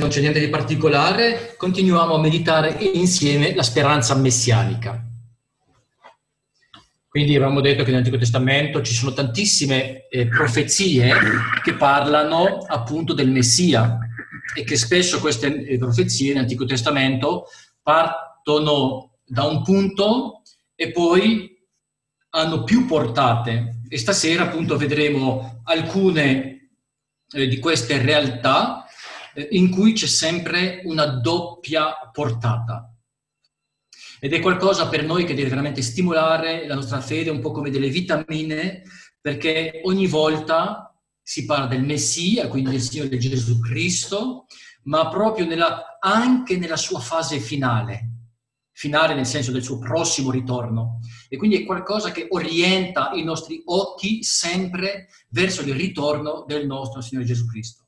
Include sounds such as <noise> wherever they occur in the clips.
non c'è niente di particolare, continuiamo a meditare insieme la speranza messianica. Quindi avevamo detto che nell'Antico Testamento ci sono tantissime eh, profezie che parlano appunto del Messia e che spesso queste eh, profezie nell'Antico Testamento partono da un punto e poi hanno più portate. E stasera appunto vedremo alcune eh, di queste realtà eh, in cui c'è sempre una doppia portata. Ed è qualcosa per noi che deve veramente stimolare la nostra fede, un po' come delle vitamine, perché ogni volta si parla del Messia, quindi del Signore Gesù Cristo, ma proprio nella, anche nella sua fase finale, finale nel senso del suo prossimo ritorno. E quindi è qualcosa che orienta i nostri occhi sempre verso il ritorno del nostro Signore Gesù Cristo.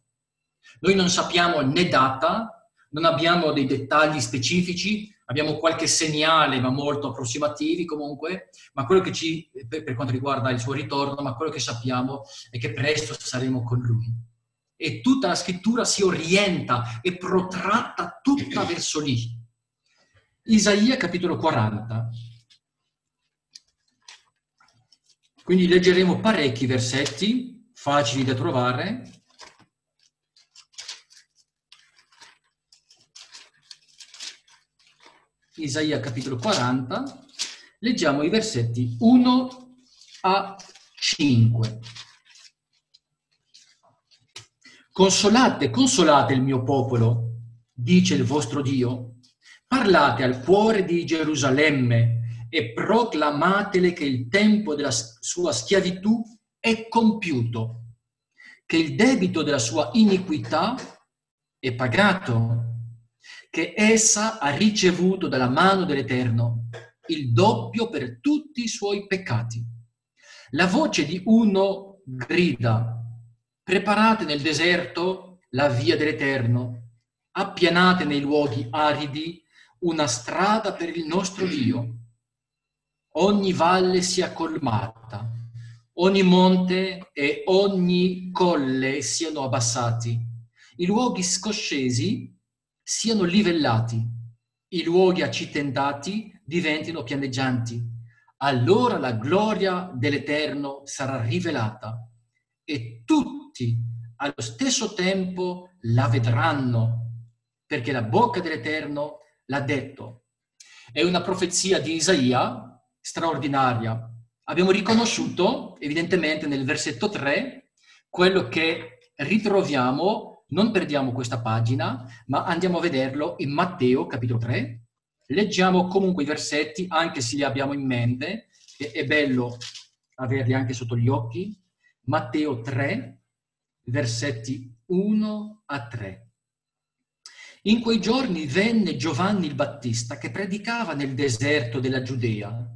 Noi non sappiamo né data, non abbiamo dei dettagli specifici, abbiamo qualche segnale, ma molto approssimativi comunque, ma quello che ci, per quanto riguarda il suo ritorno, ma quello che sappiamo è che presto saremo con lui. E tutta la scrittura si orienta e protratta tutta <clears throat> verso lì. Isaia capitolo 40. Quindi leggeremo parecchi versetti facili da trovare Isaia capitolo 40, leggiamo i versetti 1 a 5. Consolate, consolate il mio popolo, dice il vostro Dio. Parlate al cuore di Gerusalemme e proclamatele che il tempo della sua schiavitù è compiuto, che il debito della sua iniquità è pagato che essa ha ricevuto dalla mano dell'Eterno, il doppio per tutti i suoi peccati. La voce di uno grida, preparate nel deserto la via dell'Eterno, appianate nei luoghi aridi una strada per il nostro Dio. Ogni valle sia colmata, ogni monte e ogni colle siano abbassati, i luoghi scoscesi siano livellati, i luoghi accitentati diventino pianeggianti. Allora la gloria dell'Eterno sarà rivelata e tutti allo stesso tempo la vedranno, perché la bocca dell'Eterno l'ha detto. È una profezia di Isaia straordinaria. Abbiamo riconosciuto, evidentemente, nel versetto 3, quello che ritroviamo non perdiamo questa pagina, ma andiamo a vederlo in Matteo capitolo 3. Leggiamo comunque i versetti, anche se li abbiamo in mente, è bello averli anche sotto gli occhi. Matteo 3, versetti 1 a 3. In quei giorni venne Giovanni il Battista che predicava nel deserto della Giudea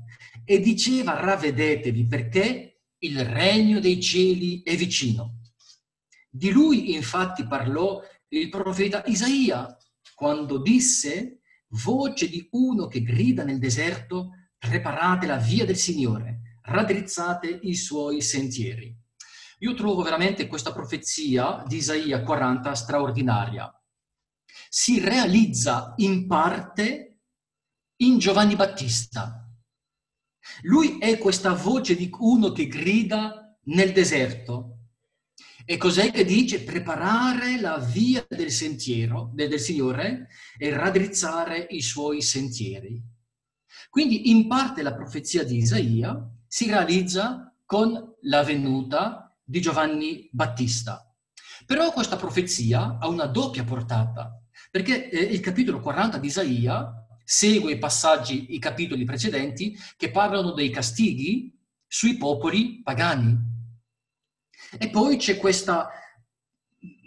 e diceva ravvedetevi perché il regno dei cieli è vicino. Di lui infatti parlò il profeta Isaia quando disse, voce di uno che grida nel deserto, preparate la via del Signore, raddrizzate i suoi sentieri. Io trovo veramente questa profezia di Isaia 40 straordinaria. Si realizza in parte in Giovanni Battista. Lui è questa voce di uno che grida nel deserto, e cos'è che dice? Preparare la via del sentiero del, del Signore e raddrizzare i suoi sentieri. Quindi in parte la profezia di Isaia si realizza con la venuta di Giovanni Battista. Però questa profezia ha una doppia portata, perché eh, il capitolo 40 di Isaia segue i passaggi, i capitoli precedenti, che parlano dei castighi sui popoli pagani. E poi c'è questa,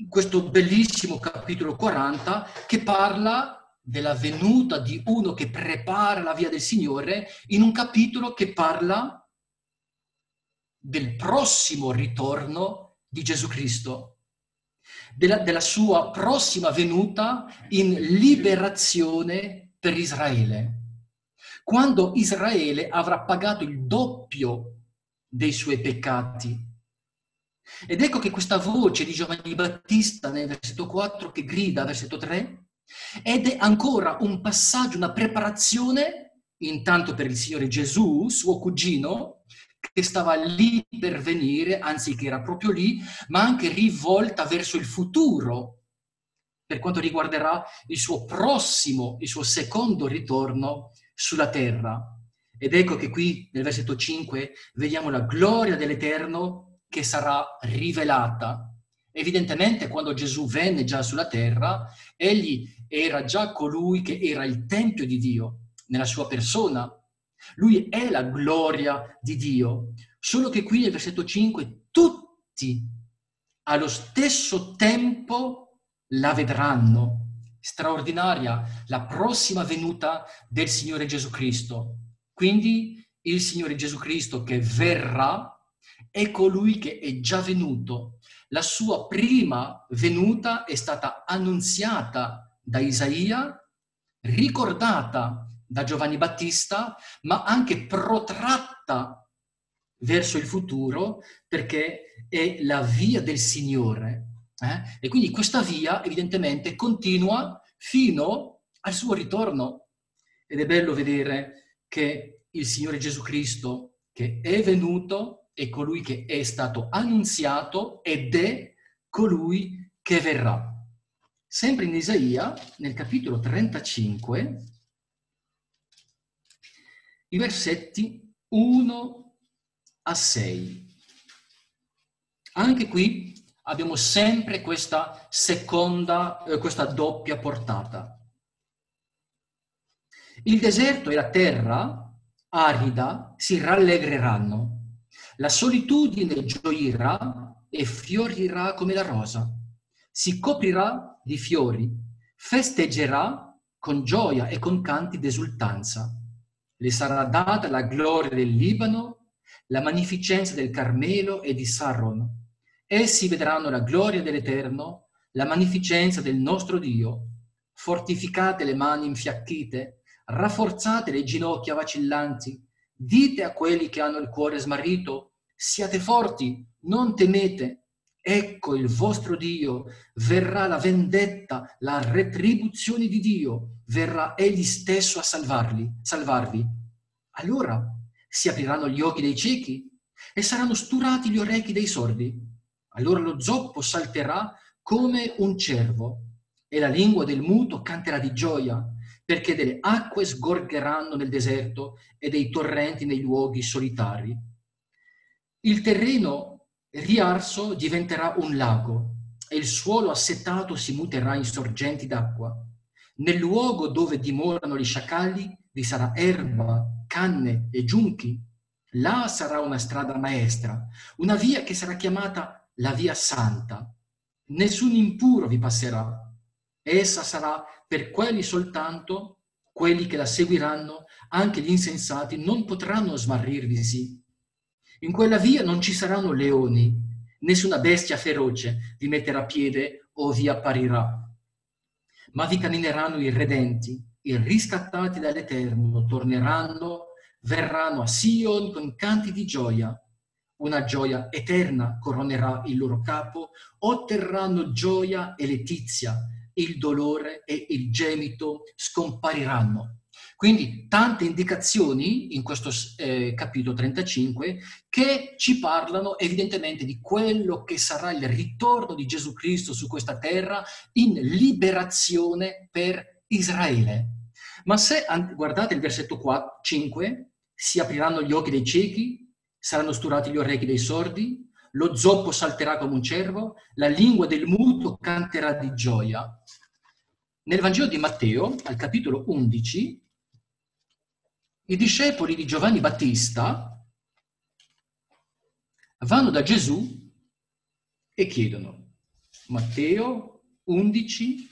questo bellissimo capitolo 40 che parla della venuta di uno che prepara la via del Signore in un capitolo che parla del prossimo ritorno di Gesù Cristo, della, della sua prossima venuta in liberazione per Israele. Quando Israele avrà pagato il doppio dei suoi peccati Ed ecco che questa voce di Giovanni Battista nel versetto 4 che grida, versetto 3, ed è ancora un passaggio, una preparazione, intanto per il Signore Gesù, suo cugino, che stava lì per venire, anzi che era proprio lì, ma anche rivolta verso il futuro, per quanto riguarderà il suo prossimo, il suo secondo ritorno sulla terra. Ed ecco che qui nel versetto 5 vediamo la gloria dell'Eterno che sarà rivelata. Evidentemente quando Gesù venne già sulla terra, egli era già colui che era il Tempio di Dio nella sua persona. Lui è la gloria di Dio. Solo che qui nel versetto 5 tutti allo stesso tempo la vedranno. Straordinaria la prossima venuta del Signore Gesù Cristo. Quindi il Signore Gesù Cristo che verrà è colui che è già venuto. La sua prima venuta è stata annunziata da Isaia, ricordata da Giovanni Battista, ma anche protratta verso il futuro perché è la via del Signore. Eh? E quindi questa via evidentemente continua fino al suo ritorno. Ed è bello vedere che il Signore Gesù Cristo, che è venuto, è colui che è stato annunziato ed è colui che verrà. Sempre in Isaia, nel capitolo 35, i versetti 1 a 6. Anche qui abbiamo sempre questa seconda, eh, questa doppia portata. Il deserto e la terra arida si rallegreranno. La solitudine gioirà e fiorirà come la rosa. Si coprirà di fiori, festeggerà con gioia e con canti d'esultanza. Le sarà data la gloria del Libano, la magnificenza del Carmelo e di Saron. Essi vedranno la gloria dell'Eterno, la magnificenza del nostro Dio. Fortificate le mani infiacchite, rafforzate le ginocchia vacillanti, dite a quelli che hanno il cuore smarrito, siate forti, non temete, ecco il vostro Dio, verrà la vendetta, la retribuzione di Dio, verrà Egli stesso a salvarli, salvarvi. Allora si apriranno gli occhi dei ciechi e saranno sturati gli orecchi dei sordi. Allora lo zoppo salterà come un cervo e la lingua del muto canterà di gioia perché delle acque sgorgeranno nel deserto e dei torrenti nei luoghi solitari. Il terreno riarso diventerà un lago e il suolo assetato si muterà in sorgenti d'acqua. Nel luogo dove dimorano gli sciacalli vi sarà erba, canne e giunchi. Là sarà una strada maestra, una via che sarà chiamata la via santa. Nessun impuro vi passerà. Essa sarà per quelli soltanto, quelli che la seguiranno, anche gli insensati, non potranno smarrirvisi. In quella via non ci saranno leoni, nessuna bestia feroce vi metterà piede o vi apparirà. Ma vi cammineranno i redenti, i riscattati dall'Eterno, torneranno, verranno a Sion con canti di gioia. Una gioia eterna coronerà il loro capo, otterranno gioia e letizia il dolore e il gemito scompariranno. Quindi tante indicazioni in questo eh, capitolo 35 che ci parlano evidentemente di quello che sarà il ritorno di Gesù Cristo su questa terra in liberazione per Israele. Ma se guardate il versetto 4, 5, si apriranno gli occhi dei ciechi, saranno sturati gli orecchi dei sordi, lo zoppo salterà come un cervo, la lingua del muto canterà di gioia. Nel Vangelo di Matteo, al capitolo 11, i discepoli di Giovanni Battista vanno da Gesù e chiedono, Matteo 11,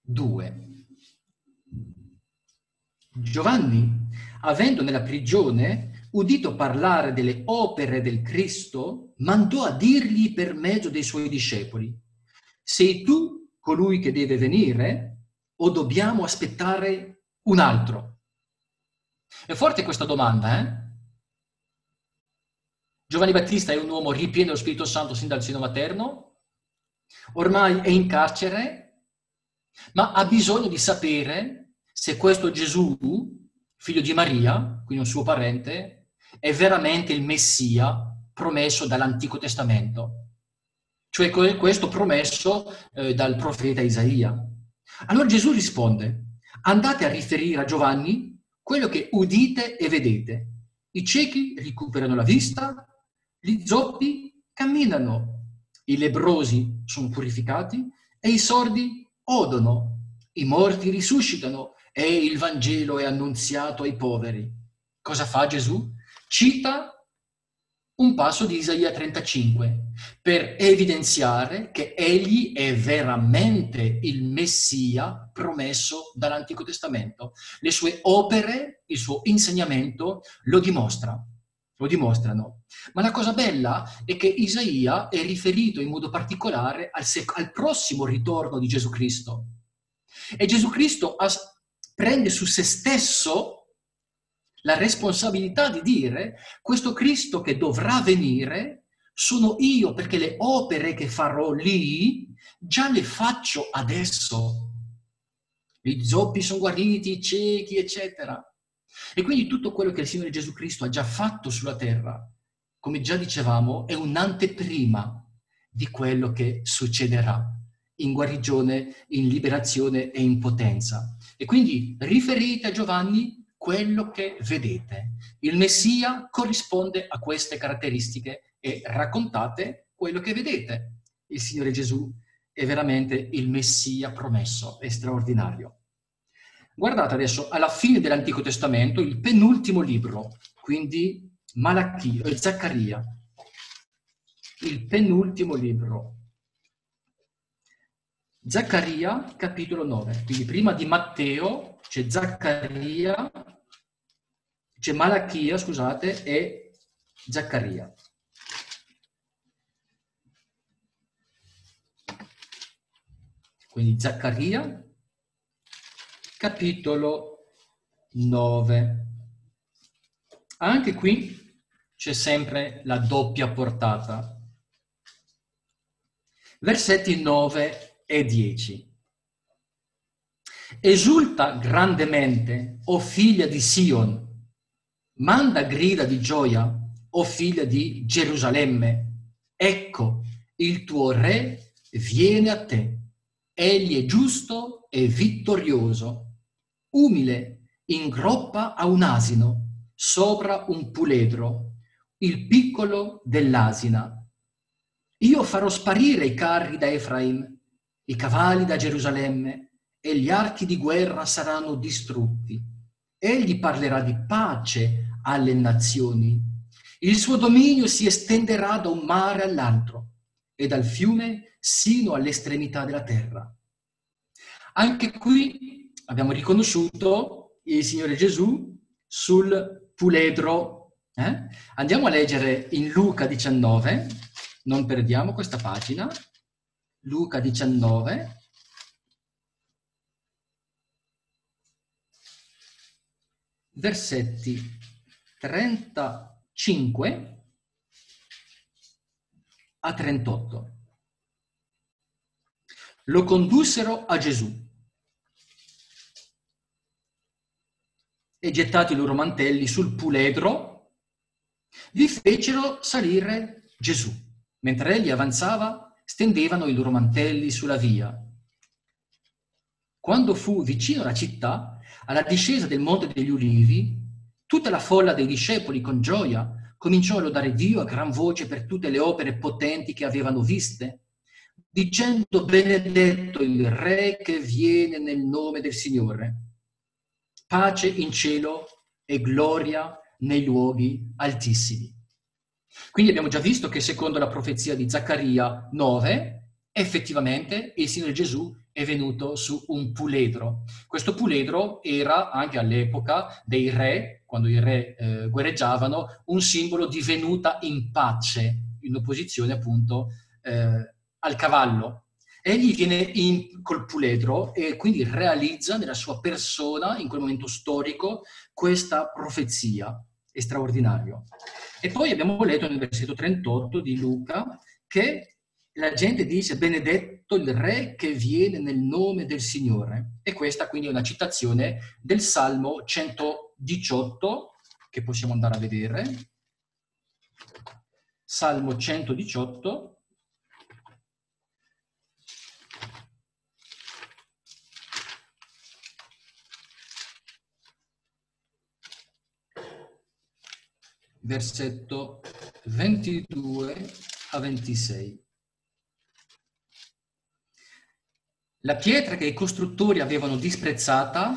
2. Giovanni, avendo nella prigione udito parlare delle opere del Cristo, mandò a dirgli per mezzo dei suoi discepoli, sei tu colui che deve venire o dobbiamo aspettare un altro? È forte questa domanda, eh? Giovanni Battista è un uomo ripieno dello Spirito Santo sin dal seno materno, ormai è in carcere, ma ha bisogno di sapere se questo Gesù, figlio di Maria, quindi un suo parente, è veramente il Messia promesso dall'Antico Testamento, cioè questo promesso eh, dal profeta Isaia. Allora Gesù risponde, andate a riferire a Giovanni quello che udite e vedete. I ciechi recuperano la vista, gli zoppi camminano, i lebrosi sono purificati e i sordi odono, i morti risuscitano e il Vangelo è annunziato ai poveri. Cosa fa Gesù? Cita un passo di Isaia 35 per evidenziare che egli è veramente il Messia promesso dall'Antico Testamento. Le sue opere, il suo insegnamento lo dimostra, lo dimostrano. Ma la cosa bella è che Isaia è riferito in modo particolare al, sec- al prossimo ritorno di Gesù Cristo. E Gesù Cristo as- prende su se stesso la responsabilità di dire questo Cristo che dovrà venire sono io perché le opere che farò lì già le faccio adesso. I zoppi sono guariti, i ciechi, eccetera. E quindi tutto quello che il Signore Gesù Cristo ha già fatto sulla terra, come già dicevamo, è un'anteprima di quello che succederà in guarigione, in liberazione e in potenza. E quindi riferite a Giovanni quello che vedete. Il Messia corrisponde a queste caratteristiche e raccontate quello che vedete. Il Signore Gesù è veramente il Messia promesso, è straordinario. Guardate adesso alla fine dell'Antico Testamento, il penultimo libro, quindi Malachia, eh, Zaccaria, il penultimo libro. Zaccaria, capitolo 9. Quindi prima di Matteo c'è Zaccaria, c'è Malachia, scusate, e Zaccaria. Quindi Zaccaria, capitolo 9. Anche qui c'è sempre la doppia portata. Versetti 9 e 10. Esulta grandemente, o figlia di Sion, Manda grida di gioia, o figlia di Gerusalemme. Ecco, il tuo re viene a te. Egli è giusto e vittorioso, umile, in groppa a un asino, sopra un puledro, il piccolo dell'asina. Io farò sparire i carri da Efraim, i cavalli da Gerusalemme, e gli archi di guerra saranno distrutti. Egli parlerà di pace alle nazioni. Il suo dominio si estenderà da un mare all'altro e dal fiume sino all'estremità della terra. Anche qui abbiamo riconosciuto il Signore Gesù sul puledro. Eh? Andiamo a leggere in Luca 19, non perdiamo questa pagina. Luca 19, versetti 35 a 38. Lo condussero a Gesù e gettati i loro mantelli sul puledro, vi fecero salire Gesù. Mentre egli avanzava, stendevano i loro mantelli sulla via. Quando fu vicino alla città, alla discesa del Monte degli Ulivi, Tutta la folla dei discepoli con gioia cominciò a lodare Dio a gran voce per tutte le opere potenti che avevano viste, dicendo benedetto il Re che viene nel nome del Signore. Pace in cielo e gloria nei luoghi altissimi. Quindi abbiamo già visto che secondo la profezia di Zaccaria 9, effettivamente il Signore Gesù è venuto su un puledro. Questo puledro era anche all'epoca dei re, quando i re eh, guerreggiavano, un simbolo di venuta in pace, in opposizione appunto eh, al cavallo. Egli viene in, col puledro e quindi realizza nella sua persona, in quel momento storico, questa profezia. è straordinario. E poi abbiamo letto nel versetto 38 di Luca che la gente dice benedetto il re che viene nel nome del Signore. E questa quindi è una citazione del Salmo 118 che possiamo andare a vedere. Salmo 118. versetto 22 a 26. La pietra che i costruttori avevano disprezzata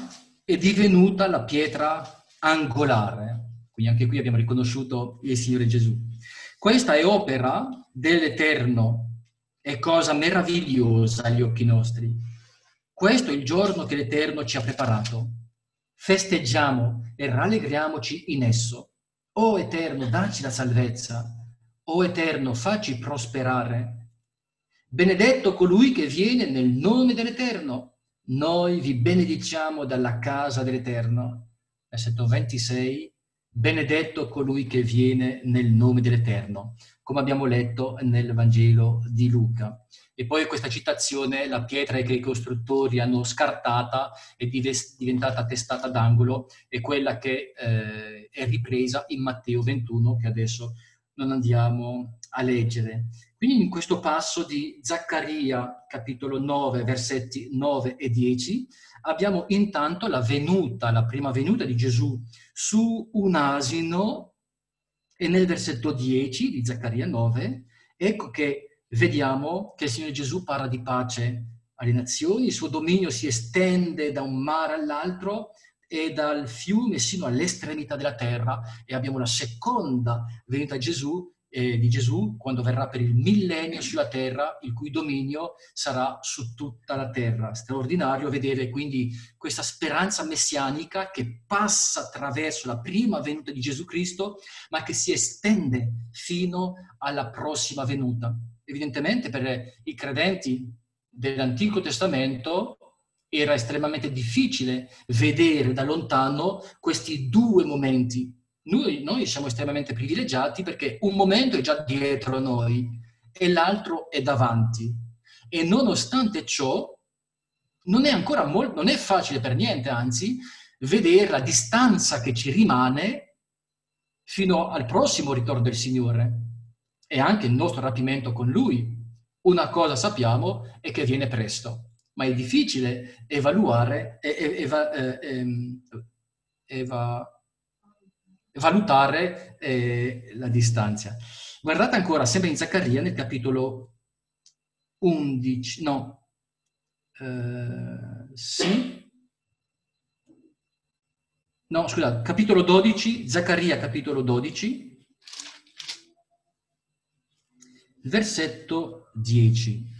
è divenuta la pietra angolare. Quindi anche qui abbiamo riconosciuto il Signore Gesù. Questa è opera dell'Eterno, è cosa meravigliosa agli occhi nostri. Questo è il giorno che l'Eterno ci ha preparato. Festeggiamo e rallegriamoci in esso. O Eterno, dacci la salvezza. O Eterno, facci prosperare. Benedetto colui che viene nel nome dell'Eterno. Noi vi benediciamo dalla casa dell'Eterno. Versetto 26. Benedetto colui che viene nel nome dell'Eterno, come abbiamo letto nel Vangelo di Luca. E poi questa citazione, la pietra che i costruttori hanno scartata è diventata testata d'angolo, è quella che eh, è ripresa in Matteo 21, che adesso non andiamo a leggere. Quindi in questo passo di Zaccaria, capitolo 9, versetti 9 e 10, abbiamo intanto la venuta, la prima venuta di Gesù su un asino, e nel versetto 10 di Zaccaria 9, ecco che vediamo che il Signore Gesù parla di pace alle nazioni, il suo dominio si estende da un mare all'altro e dal fiume sino all'estremità della terra e abbiamo la seconda venuta Gesù, eh, di Gesù quando verrà per il millennio sulla terra, il cui dominio sarà su tutta la terra. Straordinario vedere quindi questa speranza messianica che passa attraverso la prima venuta di Gesù Cristo, ma che si estende fino alla prossima venuta evidentemente per i credenti dell'Antico Testamento era estremamente difficile vedere da lontano questi due momenti. Noi, noi, siamo estremamente privilegiati perché un momento è già dietro noi e l'altro è davanti. E nonostante ciò, non è ancora molto, non è facile per niente, anzi, vedere la distanza che ci rimane fino al prossimo ritorno del Signore e anche il nostro rapimento con Lui. Una cosa sappiamo è che viene presto, ma è difficile evaluare, eva, eh, ehm, eva, valutare eh, la distanza. Guardate ancora, sempre in Zaccaria, nel capitolo 11, no, eh, sì, no, scusate, capitolo 12, Zaccaria capitolo 12, versetto 10.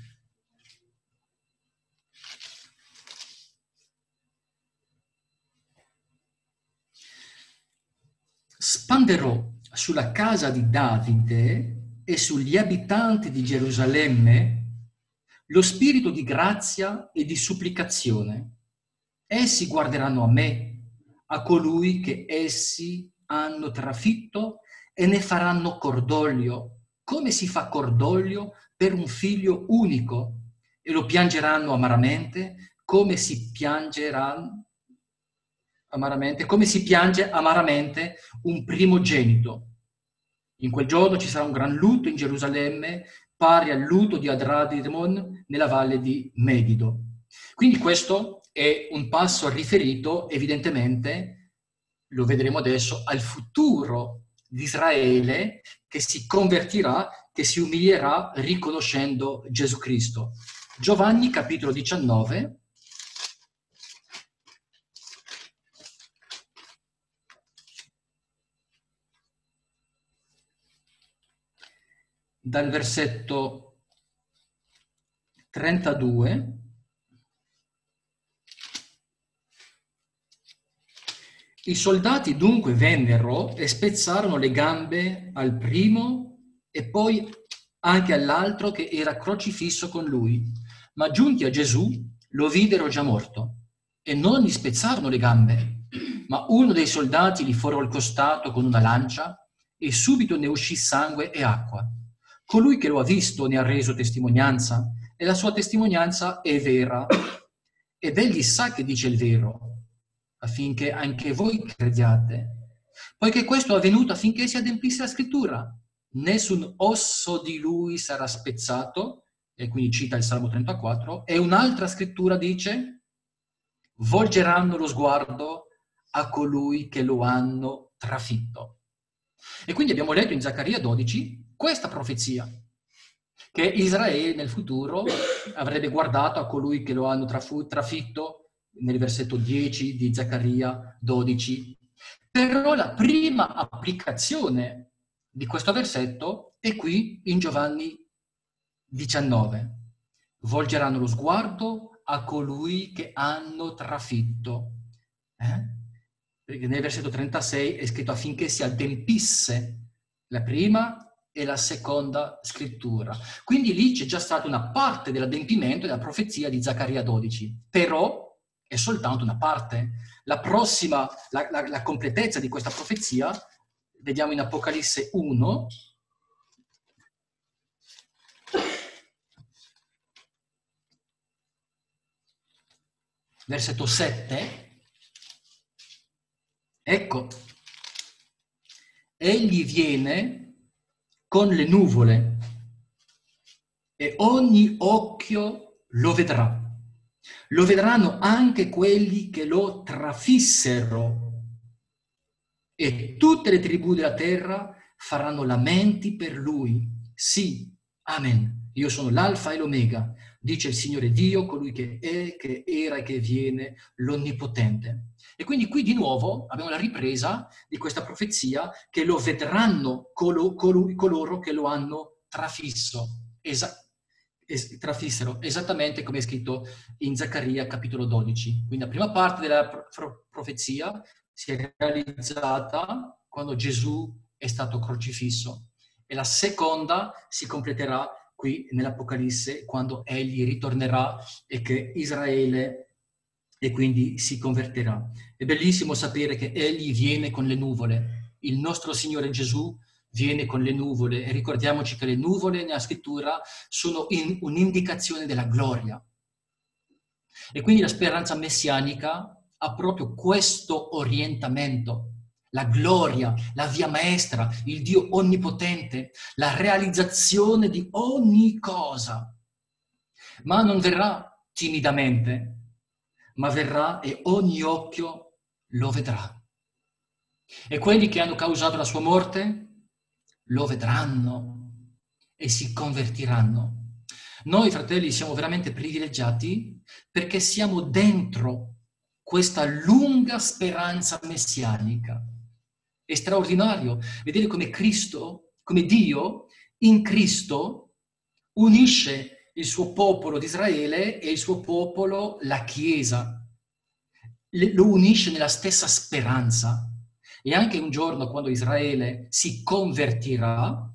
Spanderò sulla casa di Davide e sugli abitanti di Gerusalemme lo spirito di grazia e di supplicazione. Essi guarderanno a me, a colui che essi hanno trafitto e ne faranno cordoglio come si fa cordoglio per un figlio unico e lo piangeranno amaramente come si piangeranno amaramente, come si piange amaramente un primogenito. In quel giorno ci sarà un gran lutto in Gerusalemme, pari al lutto di Adradimon nella valle di Medido. Quindi questo è un passo riferito, evidentemente, lo vedremo adesso, al futuro di Israele che si convertirà, che si umilierà riconoscendo Gesù Cristo. Giovanni capitolo 19. Dal versetto 32 I soldati dunque vennero e spezzarono le gambe al primo e poi anche all'altro che era crocifisso con lui. Ma giunti a Gesù lo videro già morto e non gli spezzarono le gambe, ma uno dei soldati gli forò il costato con una lancia e subito ne uscì sangue e acqua. Colui che lo ha visto ne ha reso testimonianza e la sua testimonianza è vera ed egli sa che dice il vero, affinché anche voi crediate. Poiché questo è avvenuto affinché si adempisse la scrittura. Nessun osso di lui sarà spezzato, e quindi cita il Salmo 34, e un'altra scrittura dice, volgeranno lo sguardo a colui che lo hanno trafitto. E quindi abbiamo letto in Zaccaria 12 questa profezia, che Israele nel futuro avrebbe guardato a colui che lo hanno trafitto nel versetto 10 di Zaccaria 12. Però la prima applicazione di questo versetto è qui in Giovanni 19. Volgeranno lo sguardo a colui che hanno trafitto. Eh? Perché nel versetto 36 è scritto affinché si adempisse la prima e la seconda scrittura. Quindi lì c'è già stata una parte dell'adempimento della profezia di Zaccaria 12, però è soltanto una parte. La prossima, la, la, la completezza di questa profezia, vediamo in Apocalisse 1, versetto 7, ecco, egli viene con le nuvole e ogni occhio lo vedrà. Lo vedranno anche quelli che lo trafissero e tutte le tribù della terra faranno lamenti per lui. Sì, amen. Io sono l'alfa e l'omega, dice il Signore Dio, colui che è, che era e che viene, l'Onnipotente. E quindi qui di nuovo abbiamo la ripresa di questa profezia che lo vedranno colo, colo, coloro che lo hanno trafisso, esa, es, trafissero, esattamente come è scritto in Zaccaria capitolo 12. Quindi la prima parte della pro, profezia si è realizzata quando Gesù è stato crocifisso e la seconda si completerà qui nell'Apocalisse quando egli ritornerà e che Israele e quindi si convertirà. È bellissimo sapere che egli viene con le nuvole. Il nostro Signore Gesù viene con le nuvole e ricordiamoci che le nuvole nella scrittura sono in, un'indicazione della gloria. E quindi la speranza messianica ha proprio questo orientamento la gloria, la via maestra, il Dio onnipotente, la realizzazione di ogni cosa. Ma non verrà timidamente, ma verrà e ogni occhio lo vedrà. E quelli che hanno causato la sua morte lo vedranno e si convertiranno. Noi, fratelli, siamo veramente privilegiati perché siamo dentro questa lunga speranza messianica. È straordinario vedere come Cristo, come Dio in Cristo unisce il suo popolo di Israele e il suo popolo, la Chiesa. Lo unisce nella stessa speranza. E anche un giorno, quando Israele si convertirà,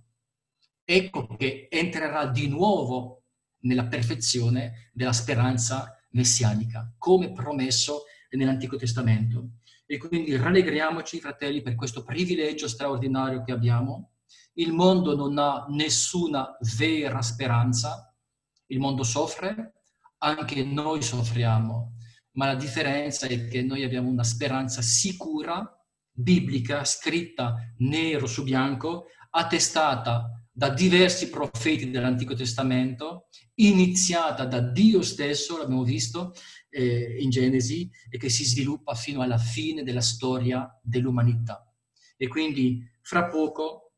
ecco che entrerà di nuovo nella perfezione della speranza messianica, come promesso nell'Antico Testamento. E quindi rallegriamoci, fratelli, per questo privilegio straordinario che abbiamo. Il mondo non ha nessuna vera speranza, il mondo soffre, anche noi soffriamo, ma la differenza è che noi abbiamo una speranza sicura, biblica, scritta nero su bianco, attestata da diversi profeti dell'Antico Testamento, iniziata da Dio stesso, l'abbiamo visto, eh, in Genesi e che si sviluppa fino alla fine della storia dell'umanità. E quindi fra poco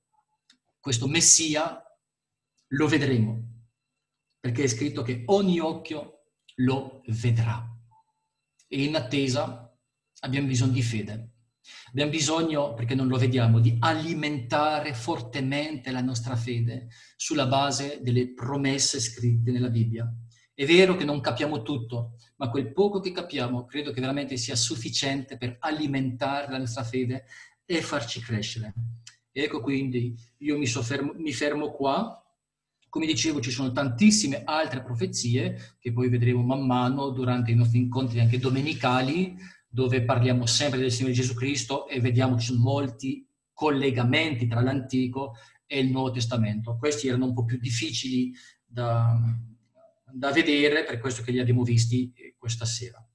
questo Messia lo vedremo, perché è scritto che ogni occhio lo vedrà. E in attesa abbiamo bisogno di fede. Abbiamo bisogno, perché non lo vediamo, di alimentare fortemente la nostra fede sulla base delle promesse scritte nella Bibbia. È vero che non capiamo tutto, ma quel poco che capiamo credo che veramente sia sufficiente per alimentare la nostra fede e farci crescere. Ecco quindi, io mi, soffermo, mi fermo qua. Come dicevo, ci sono tantissime altre profezie che poi vedremo man mano durante i nostri incontri anche domenicali, dove parliamo sempre del Signore Gesù Cristo e vediamo ci sono molti collegamenti tra l'Antico e il Nuovo Testamento. Questi erano un po' più difficili da, da vedere, per questo che li abbiamo visti eh, questa sera.